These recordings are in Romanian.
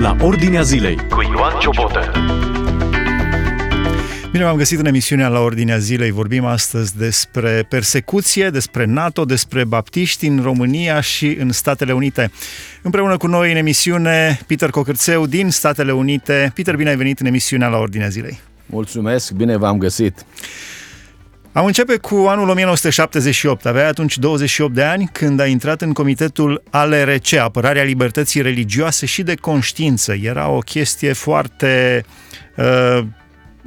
la Ordinea Zilei cu Ioan Ciobotă. Bine v-am găsit în emisiunea la Ordinea Zilei. Vorbim astăzi despre persecuție, despre NATO, despre baptiști în România și în Statele Unite. Împreună cu noi în emisiune, Peter Cocârțeu din Statele Unite. Peter, bine ai venit în emisiunea la Ordinea Zilei. Mulțumesc, bine v-am găsit. Am începe cu anul 1978. Avea atunci 28 de ani când a intrat în comitetul ALRC, Apărarea Libertății Religioase și de Conștiință. Era o chestie foarte uh,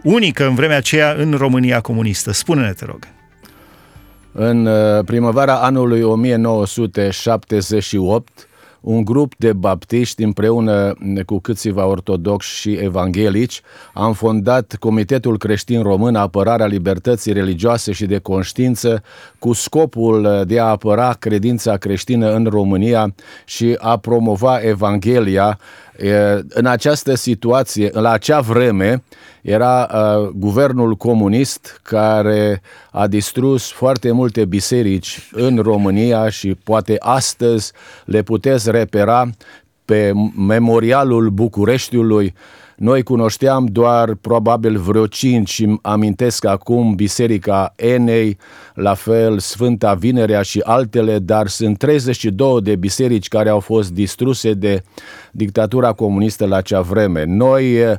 unică în vremea aceea în România comunistă. Spune-ne, te rog. În uh, primăvara anului 1978, un grup de baptiști împreună cu câțiva ortodoxi și evanghelici. Am fondat Comitetul Creștin Român Apărarea Libertății Religioase și de Conștiință cu scopul de a apăra credința creștină în România și a promova Evanghelia în această situație, la acea vreme, era uh, guvernul comunist care a distrus foarte multe biserici în România și poate astăzi le puteți repera pe memorialul Bucureștiului noi cunoșteam doar probabil vreo cinci și amintesc acum Biserica Enei, la fel Sfânta Vinerea și altele, dar sunt 32 de biserici care au fost distruse de dictatura comunistă la acea vreme. Noi eh,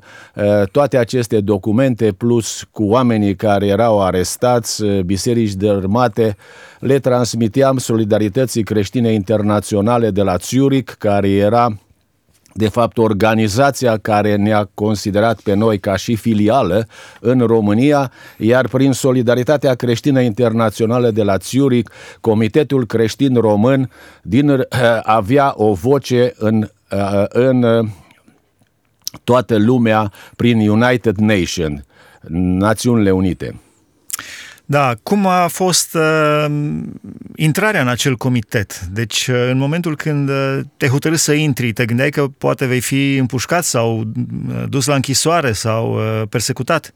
toate aceste documente plus cu oamenii care erau arestați, eh, biserici dărmate, le transmiteam Solidarității Creștine Internaționale de la Zurich, care era de fapt organizația care ne-a considerat pe noi ca și filială în România, iar prin Solidaritatea Creștină Internațională de la Zurich, Comitetul Creștin Român din, avea o voce în, în toată lumea prin United Nations, Națiunile Unite. Da, cum a fost uh, intrarea în acel comitet? Deci, uh, în momentul când uh, te hotărâi să intri, te gândeai că poate vei fi împușcat sau uh, dus la închisoare sau uh, persecutat?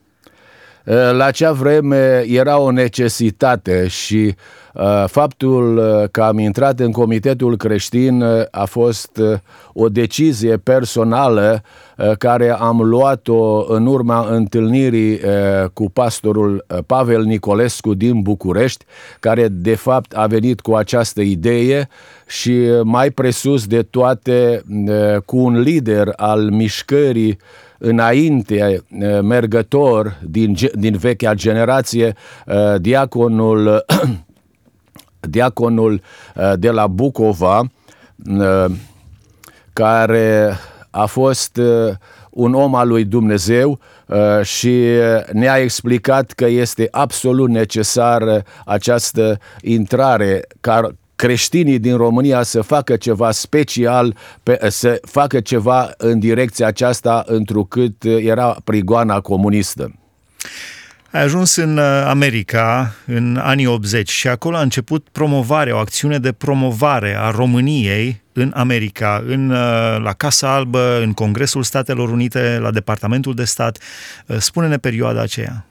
Uh, la acea vreme era o necesitate și uh, faptul uh, că am intrat în Comitetul Creștin a fost o decizie personală care am luat-o în urma întâlnirii cu pastorul Pavel Nicolescu din București, care de fapt a venit cu această idee și mai presus de toate cu un lider al mișcării înainte mergător din, din vechea generație, diaconul, diaconul de la Bucova, care a fost un om al lui Dumnezeu și ne-a explicat că este absolut necesară această intrare creștinii din România să facă ceva special, pe, să facă ceva în direcția aceasta, întrucât era prigoana comunistă. Ai ajuns în uh, America în anii 80 și acolo a început promovarea, o acțiune de promovare a României în America, în, uh, la Casa Albă, în Congresul Statelor Unite, la Departamentul de Stat. Uh, spune-ne perioada aceea.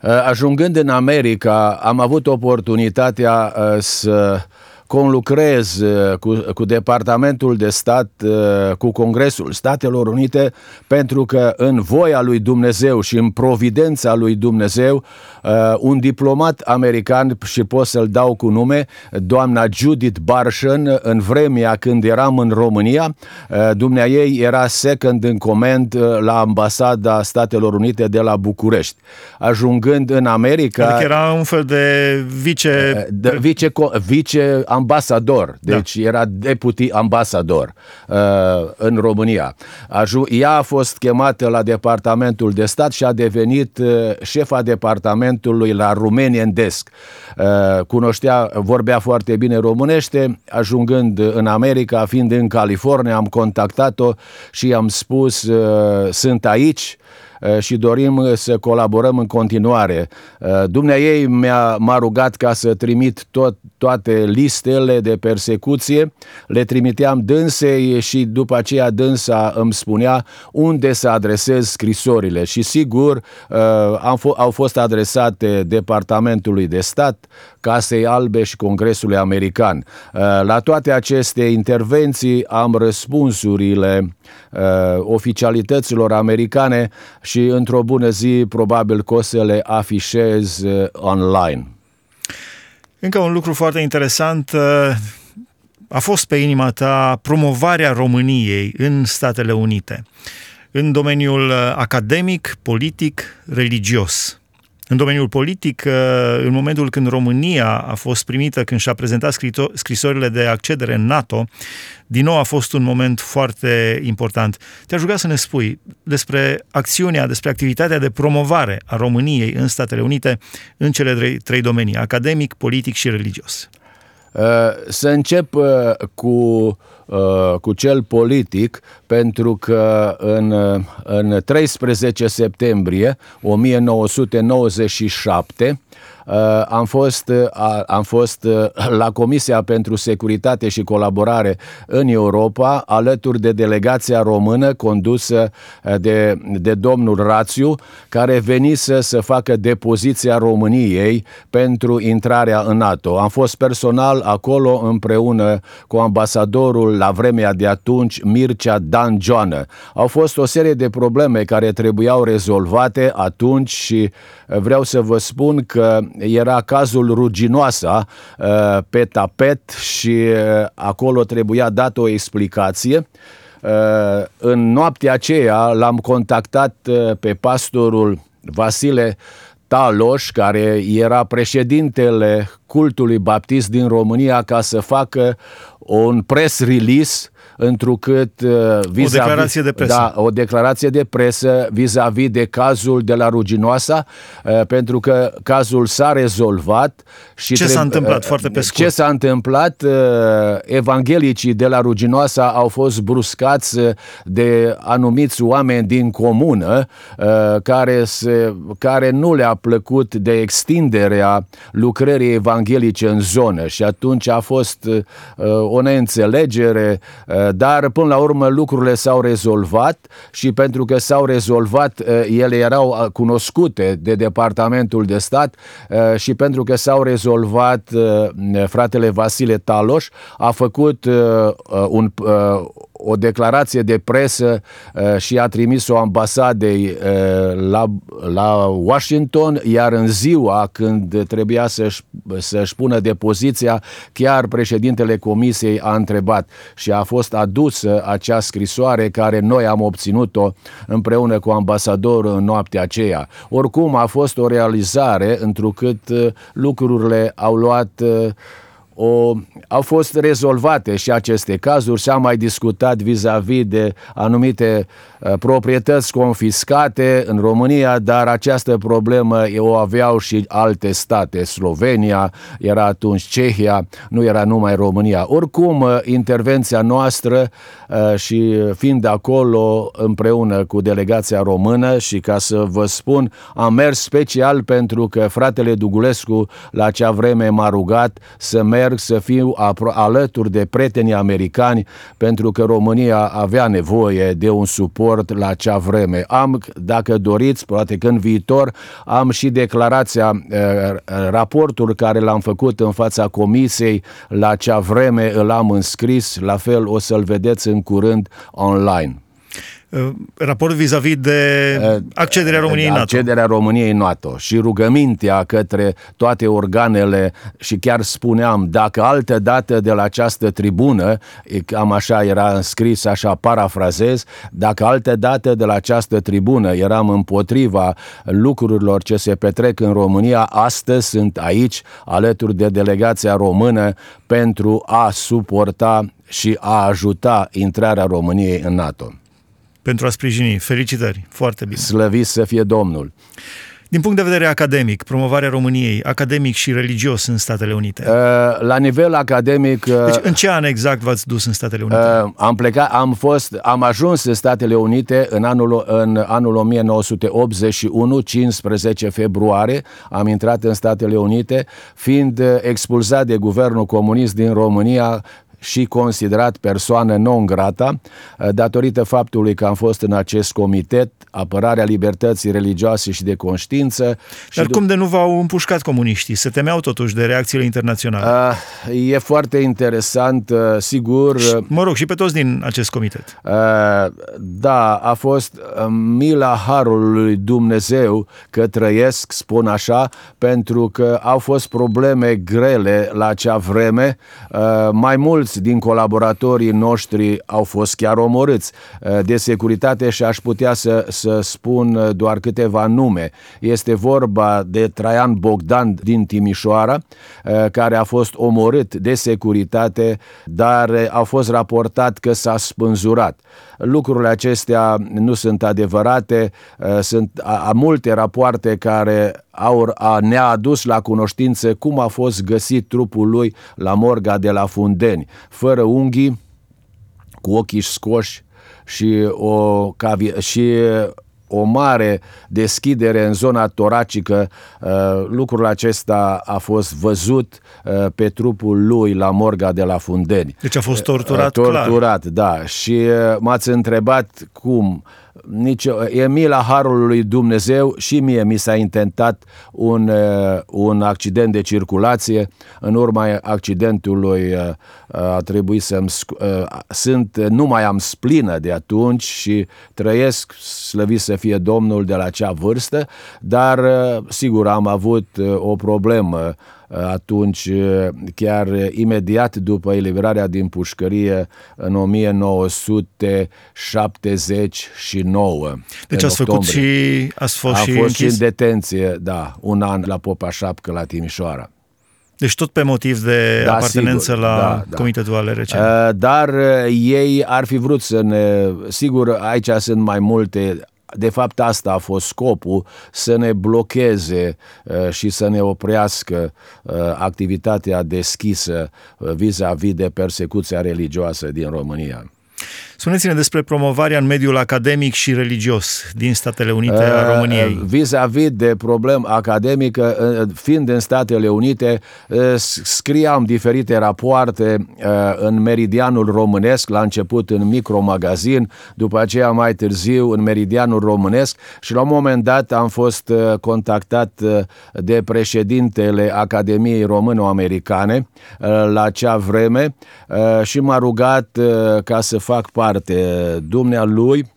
Ajungând în America, am avut oportunitatea să conlucrez uh, cu, cu Departamentul de Stat, uh, cu Congresul Statelor Unite, pentru că în voia lui Dumnezeu și în providența lui Dumnezeu, uh, un diplomat american, și pot să-l dau cu nume, doamna Judith Barshan, în vremea când eram în România, dumnea ei era second în command la ambasada Statelor Unite de la București. Ajungând în America... Adică era un fel de vice... De, vice, vice ambasador, da. deci da. era deputy ambasador uh, în România. Ea a fost chemată la Departamentul de Stat și a devenit uh, șefa departamentului la Romanian Desk. Uh, cunoștea, vorbea foarte bine românește, ajungând în America, fiind în California, am contactat-o și i-am spus, uh, sunt aici, și dorim să colaborăm în continuare. Dumnea ei mi-a, m-a rugat ca să trimit tot, toate listele de persecuție, le trimiteam dânsei și după aceea dânsa îmi spunea unde să adresez scrisorile și sigur am f- au fost adresate Departamentului de Stat, Casei Albe și Congresului American. La toate aceste intervenții am răspunsurile uh, oficialităților americane și într-o bună zi probabil că o să le afișez uh, online. Încă un lucru foarte interesant uh, a fost pe inima ta promovarea României în Statele Unite, în domeniul uh, academic, politic, religios. În domeniul politic, uh, în momentul când România a fost primită, când și-a prezentat scrisorile de accedere în NATO, din nou a fost un moment foarte important. Te-aș ruga să ne spui despre acțiunea, despre activitatea de promovare a României în Statele Unite în cele trei, trei domenii, academic, politic și religios. Uh, să încep uh, cu cu cel politic, pentru că în, în 13 septembrie 1997 Uh, am fost, uh, am fost uh, la Comisia pentru Securitate și Colaborare în Europa, alături de delegația română condusă de, de domnul Rațiu, care venise să facă depoziția României pentru intrarea în NATO. Am fost personal acolo împreună cu ambasadorul la vremea de atunci, Mircea Dan Joană. Au fost o serie de probleme care trebuiau rezolvate atunci și vreau să vă spun că era cazul Ruginoasa uh, pe tapet și uh, acolo trebuia dată o explicație. Uh, în noaptea aceea l-am contactat pe pastorul Vasile Taloș, care era președintele cultului baptist din România, ca să facă un press release întrucât vis-a-vis, o declarație de presă. Da, o declarație de presă vis-a-vis de cazul de la Ruginoasa, pentru că cazul s-a rezolvat și Ce trebuie, s-a întâmplat foarte pe scurt? Ce s-a întâmplat? Evanghelicii de la Ruginoasa au fost bruscați de anumiți oameni din comună care, se, care nu le-a plăcut de extinderea lucrării evanghelice în zonă și atunci a fost o neînțelegere dar până la urmă lucrurile s-au rezolvat și pentru că s-au rezolvat, eh, ele erau eh, cunoscute de Departamentul de Stat eh, și pentru că s-au rezolvat, fratele Vasile Taloș a făcut un, o declarație de presă și a trimis-o ambasadei la, la Washington, iar în ziua când trebuia să-și, să-și pună depoziția, chiar președintele comisiei a întrebat și a fost adusă acea scrisoare care noi am obținut-o împreună cu ambasadorul în noaptea aceea. Oricum a fost o realizare, întrucât uh, lucrurile au luat uh, o, au fost rezolvate și aceste cazuri și am mai discutat vis-a-vis de anumite uh, proprietăți confiscate în România, dar această problemă o aveau și alte state. Slovenia, era atunci Cehia, nu era numai România. Oricum, uh, intervenția noastră uh, și fiind acolo împreună cu delegația română și ca să vă spun, am mers special pentru că fratele Dugulescu la acea vreme m-a rugat să merg merg să fiu alături de prietenii americani pentru că România avea nevoie de un suport la acea vreme. Am, dacă doriți, poate că în viitor, am și declarația, eh, raportul care l-am făcut în fața comisiei la acea vreme, îl am înscris, la fel o să-l vedeți în curând online. Uh, raport vis-a-vis de uh, accederea României în NATO. Accederea României în NATO și rugămintea către toate organele și chiar spuneam, dacă altă dată de la această tribună, cam așa era scris, așa parafrazez, dacă altă dată de la această tribună eram împotriva lucrurilor ce se petrec în România, astăzi sunt aici alături de delegația română pentru a suporta și a ajuta intrarea României în NATO pentru a sprijini. Felicitări, foarte bine. Slăvit să fie Domnul! Din punct de vedere academic, promovarea României, academic și religios în Statele Unite. Uh, la nivel academic... Uh, deci în ce an exact v-ați dus în Statele Unite? Uh, am plecat, am fost, am ajuns în Statele Unite în anul, în anul 1981, 15 februarie, am intrat în Statele Unite, fiind expulzat de guvernul comunist din România și considerat persoană non grata, eh, datorită faptului că am fost în acest comitet, apărarea libertății religioase și de conștiință. Dar și cum de nu v-au împușcat comuniștii? Se temeau totuși de reacțiile internaționale. Uh, e foarte interesant, uh, sigur. Și, mă rog, și pe toți din acest comitet. Uh, da, a fost mila harului lui Dumnezeu că trăiesc, spun așa, pentru că au fost probleme grele la acea vreme. Uh, mai mulți mulți din colaboratorii noștri au fost chiar omorâți uh, de securitate și aș putea să, să spun uh, doar câteva nume. Este vorba de Traian Bogdan din Timișoara, uh, care a fost omorât de securitate, dar a fost raportat că s-a spânzurat. Lucrurile acestea nu sunt adevărate, sunt a, a multe rapoarte care au, a, ne-a adus la cunoștință cum a fost găsit trupul lui la morga de la Fundeni, fără unghii, cu ochii scoși și o, cavi- și o mare deschidere în zona toracică. Uh, lucrul acesta a fost văzut uh, pe trupul lui la morga de la Fundeni. Deci a fost torturat, Torturat, clar. da. Și uh, m-ați întrebat cum nici, e mila harului lui Dumnezeu și mie mi s-a intentat un, uh, un accident de circulație. În urma accidentului uh, a trebuit să-mi... Uh, sunt, nu mai am splină de atunci și trăiesc, slăvit să fie Domnul de la acea vârstă, dar sigur am avut o problemă atunci, chiar imediat după eliberarea din pușcărie în 1979. Deci ați făcut și ați fost Am și fost închis? și în detenție, da, un an la Popa Șapcă la Timișoara. Deci tot pe motiv de da, apartenență sigur, la da, da. Comitetul ALRC. Uh, dar uh, ei ar fi vrut să ne... Sigur, aici sunt mai multe de fapt asta a fost scopul, să ne blocheze uh, și să ne oprească uh, activitatea deschisă uh, vis-a-vis de persecuția religioasă din România. Spuneți-ne despre promovarea în mediul academic și religios din Statele Unite a României. Vis-a-vis de problemă academică, fiind în Statele Unite, scriam diferite rapoarte în Meridianul Românesc, la început în micromagazin, după aceea mai târziu în Meridianul Românesc și la un moment dat am fost contactat de președintele Academiei Româno-Americane la acea vreme și m-a rugat ca să fac parte. Dumnealui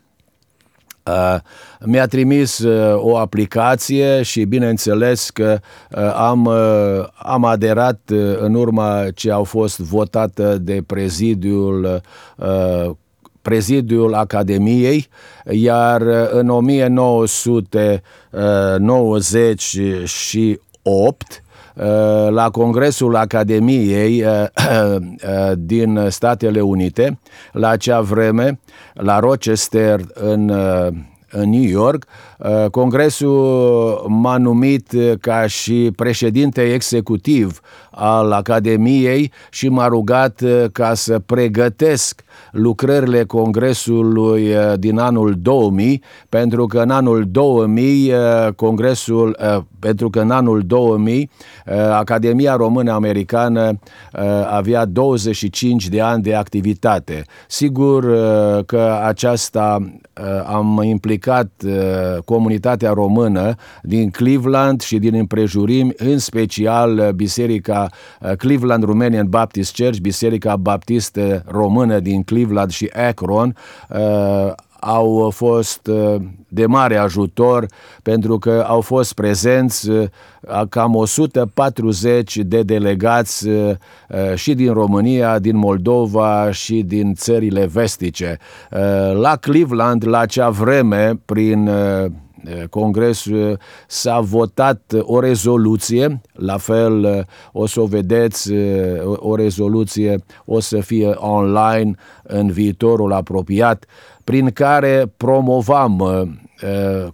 Uh, mi-a trimis uh, o aplicație și bineînțeles că uh, am, uh, am aderat uh, în urma ce au fost votată de prezidiul uh, prezidiul Academiei, iar în 1998 Uh, la Congresul Academiei uh, uh, din Statele Unite, la acea vreme, la Rochester, în, în New York, Congresul m-a numit ca și președinte executiv al Academiei și m-a rugat ca să pregătesc lucrările Congresului uh, din anul 2000, pentru că în anul 2000 uh, Congresul, uh, pentru că în anul 2000 Academia Română Americană avea 25 de ani de activitate. Sigur că aceasta am implicat comunitatea română din Cleveland și din împrejurimi, în special Biserica Cleveland Romanian Baptist Church, Biserica Baptistă Română din Cleveland și Akron uh, au fost uh, de mare ajutor pentru că au fost prezenți uh, cam 140 de delegați uh, uh, și din România, din Moldova și din țările vestice. Uh, la Cleveland, la acea vreme, prin uh, Congresul s-a votat o rezoluție, la fel o să o vedeți, o rezoluție o să fie online în viitorul apropiat, prin care promovam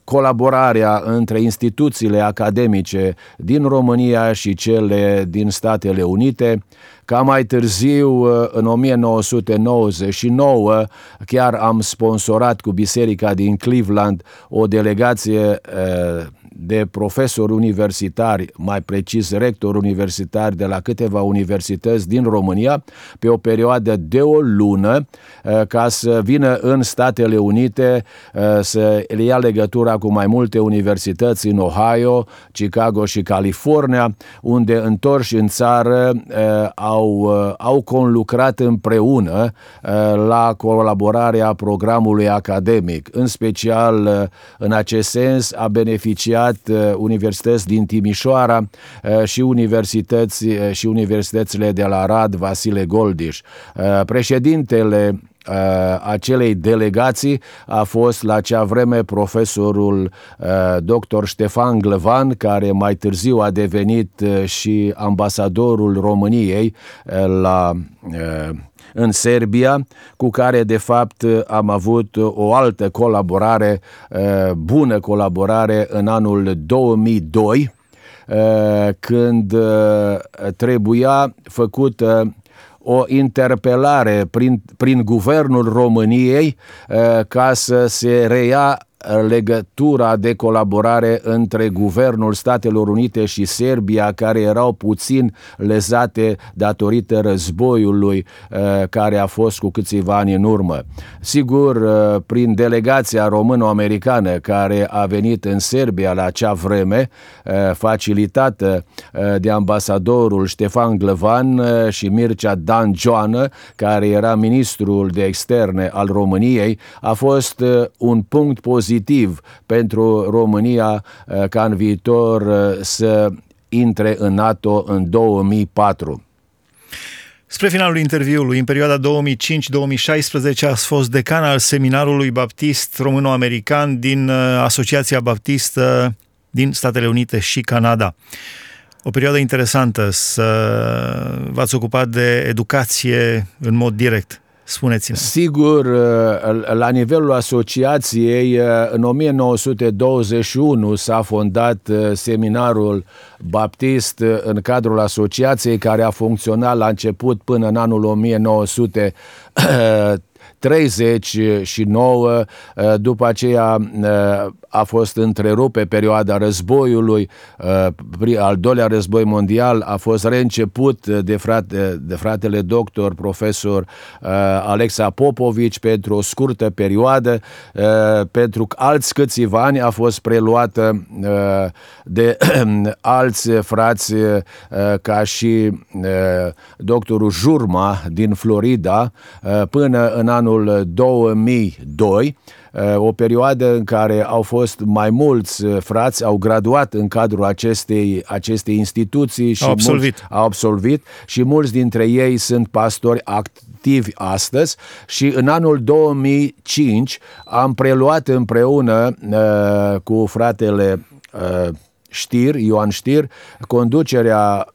colaborarea între instituțiile academice din România și cele din Statele Unite. Ca mai târziu, în 1999, chiar am sponsorat cu biserica din Cleveland o delegație de profesori universitari, mai precis rectori universitari de la câteva universități din România, pe o perioadă de o lună, eh, ca să vină în Statele Unite eh, să le ia legătura cu mai multe universități în Ohio, Chicago și California, unde întorși în țară eh, au, au conlucrat împreună la colaborarea programului academic. În special, în acest sens, a beneficiat vizitat uh, universități din Timișoara uh, și universități uh, și universitățile de la Rad Vasile Goldiș. Președintele acelei delegații a fost la acea vreme profesorul dr. Ștefan Glăvan, care mai târziu a devenit și ambasadorul României la în Serbia, cu care de fapt am avut o altă colaborare, uh, bună colaborare în anul 2002, uh, când uh, trebuia făcută o interpelare prin, prin guvernul României ca să se reia legătura de colaborare între Guvernul Statelor Unite și Serbia, care erau puțin lezate datorită războiului uh, care a fost cu câțiva ani în urmă. Sigur, uh, prin delegația româno-americană care a venit în Serbia la acea vreme, uh, facilitată de ambasadorul Ștefan Glăvan și Mircea Dan Joană, care era ministrul de externe al României, a fost un punct pozitiv pozitiv pentru România eh, ca în viitor eh, să intre în NATO în 2004. Spre finalul interviului, în perioada 2005-2016, a fost decan al Seminarului Baptist Româno-American din eh, Asociația Baptistă din Statele Unite și Canada. O perioadă interesantă să v-ați ocupat de educație în mod direct. Spuneți-ne. Sigur, uh, la nivelul asociației, uh, în 1921 s-a fondat uh, seminarul baptist în cadrul asociației care a funcționat la început până în anul 1900 39, uh, după aceea uh, a fost întrerupt pe perioada războiului, uh, al doilea război mondial a fost reînceput de, frate, de fratele doctor, profesor Alexa Popovici pentru o scurtă perioadă, pentru alți câțiva ani a fost preluată de alți frați ca și doctorul Jurma din Florida până în anul anul 2002, uh, o perioadă în care au fost mai mulți uh, frați, au graduat în cadrul acestei, acestei instituții și au absolvit. Mulți, au absolvit și mulți dintre ei sunt pastori activi astăzi și în anul 2005 am preluat împreună uh, cu fratele uh, Știr, Ioan Știr, conducerea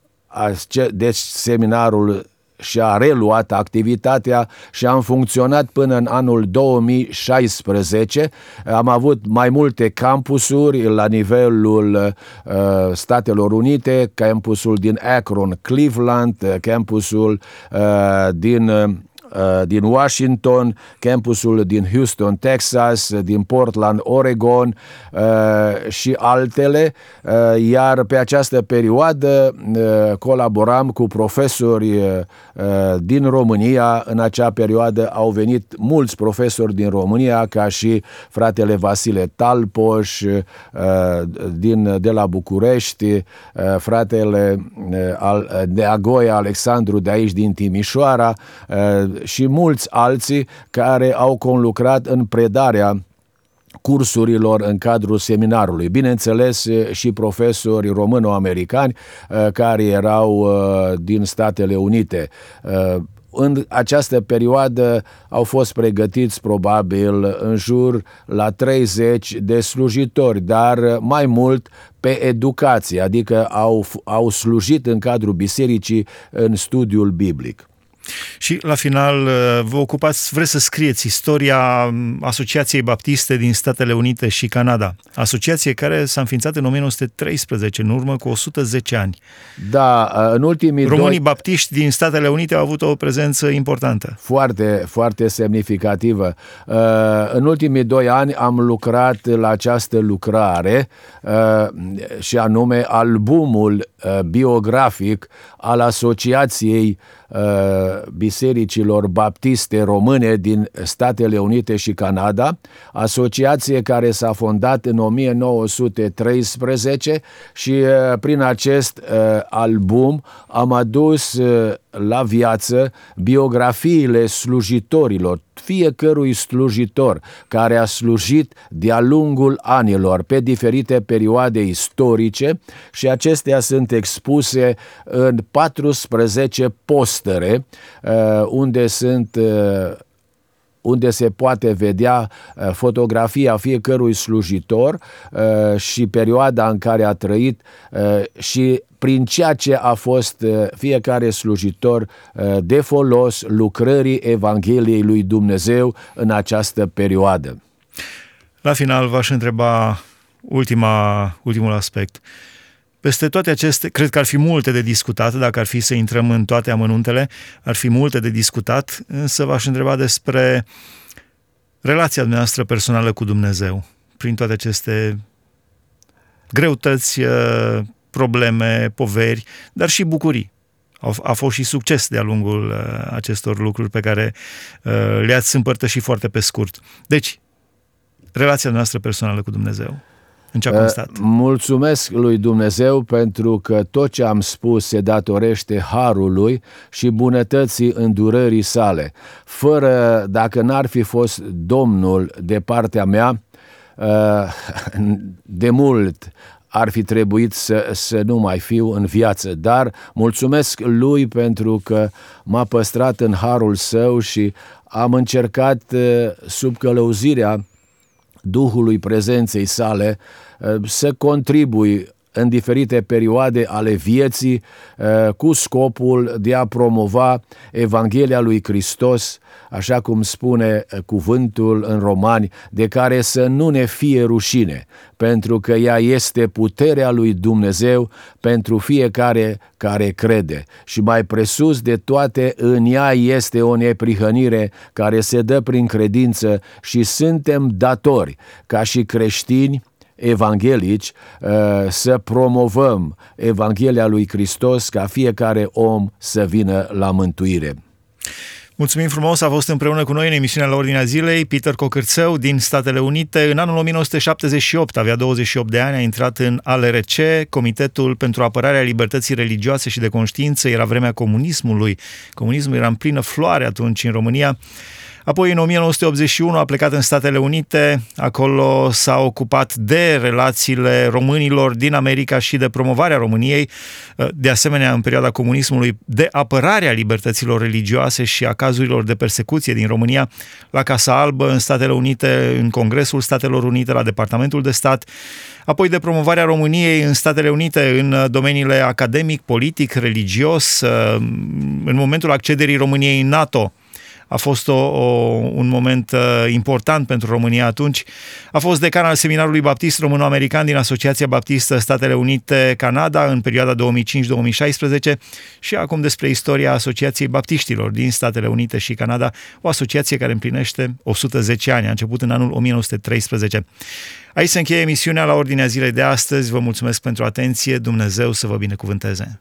de seminarul și-a reluat activitatea și am funcționat până în anul 2016. Am avut mai multe campusuri la nivelul uh, Statelor Unite, campusul din Akron, Cleveland, campusul uh, din uh, Uh, din Washington, campusul din Houston, Texas, din Portland, Oregon uh, și altele, uh, iar pe această perioadă colaboram cu profesori din România. În acea perioadă au venit mulți profesori din România, ca și fratele Vasile Talpoș din, de la București, fratele de Agoia Alexandru de aici din Timișoara, și mulți alții care au conlucrat în predarea cursurilor în cadrul seminarului. Bineînțeles, și profesori româno-americani care erau din Statele Unite. În această perioadă au fost pregătiți probabil în jur la 30 de slujitori, dar mai mult pe educație, adică au, au slujit în cadrul bisericii în studiul biblic. Și la final uh, vă ocupați, vreți să scrieți istoria um, Asociației Baptiste din Statele Unite și Canada. Asociație care s-a înființat în 1913, în urmă cu 110 ani. Da, uh, în ultimii Românii doi... baptiști din Statele Unite au avut o prezență importantă. Foarte, foarte semnificativă. Uh, în ultimii doi ani am lucrat la această lucrare și anume albumul biografic al Asociației Uh, bisericilor baptiste române din Statele Unite și Canada, asociație care s-a fondat în 1913 și uh, prin acest uh, album am adus la viață biografiile slujitorilor, fiecărui slujitor care a slujit de-a lungul anilor pe diferite perioade istorice și acestea sunt expuse în 14 postere uh, unde sunt uh, unde se poate vedea uh, fotografia fiecărui slujitor și perioada în care a trăit și prin ceea ce a fost uh, fiecare slujitor uh, de folos lucrării Evangheliei lui Dumnezeu în această perioadă. La final v-aș întreba ultima, ultimul aspect. Peste toate aceste, cred că ar fi multe de discutat, dacă ar fi să intrăm în toate amănuntele, ar fi multe de discutat, însă v-aș întreba despre relația noastră personală cu Dumnezeu, prin toate aceste greutăți, uh, probleme, poveri, dar și bucurii. A, a fost și succes de-a lungul uh, acestor lucruri pe care uh, le-ați împărtășit foarte pe scurt. Deci, relația noastră personală cu Dumnezeu. În ce a uh, constat? Mulțumesc lui Dumnezeu pentru că tot ce am spus se datorește harului și bunătății îndurării sale. Fără, dacă n-ar fi fost Domnul de partea mea, uh, de mult ar fi trebuit să, să nu mai fiu în viață, dar mulțumesc lui pentru că m-a păstrat în harul său și am încercat uh, sub călăuzirea Duhului prezenței sale uh, să contribui în diferite perioade ale vieții uh, cu scopul de a promova Evanghelia lui Hristos, așa cum spune uh, cuvântul în Romani, de care să nu ne fie rușine, pentru că ea este puterea lui Dumnezeu pentru fiecare care crede. Și mai presus de toate, în ea este o neprihănire care se dă prin credință și suntem datori, ca și creștini, evanghelici uh, să promovăm Evanghelia lui Hristos ca fiecare om să vină la mântuire. Mulțumim frumos, a fost împreună cu noi în emisiunea la Ordinea Zilei Peter Cocârțău din Statele Unite. În anul 1978, avea 28 de ani, a intrat în ALRC, Comitetul pentru Apărarea Libertății Religioase și de Conștiință. Era vremea comunismului. Comunismul era în plină floare atunci în România. Apoi, în 1981, a plecat în Statele Unite. Acolo s-a ocupat de relațiile românilor din America și de promovarea României. De asemenea, în perioada comunismului, de apărarea libertăților religioase și a cazurilor de persecuție din România la Casa Albă, în Statele Unite, în Congresul Statelor Unite, la Departamentul de Stat apoi de promovarea României în Statele Unite în domeniile academic, politic, religios, în momentul accederii României în NATO, a fost o, o, un moment uh, important pentru România atunci. A fost decan al Seminarului Baptist Româno-American din Asociația Baptistă Statele Unite-Canada în perioada 2005-2016 și acum despre istoria Asociației Baptiștilor din Statele Unite și Canada, o asociație care împlinește 110 ani, a început în anul 1913. Aici se încheie emisiunea la ordinea zilei de astăzi. Vă mulțumesc pentru atenție. Dumnezeu să vă binecuvânteze.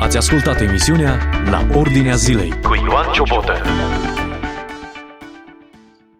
Ați ascultat emisiunea La Ordinea Zilei cu Ioan Ciobotă.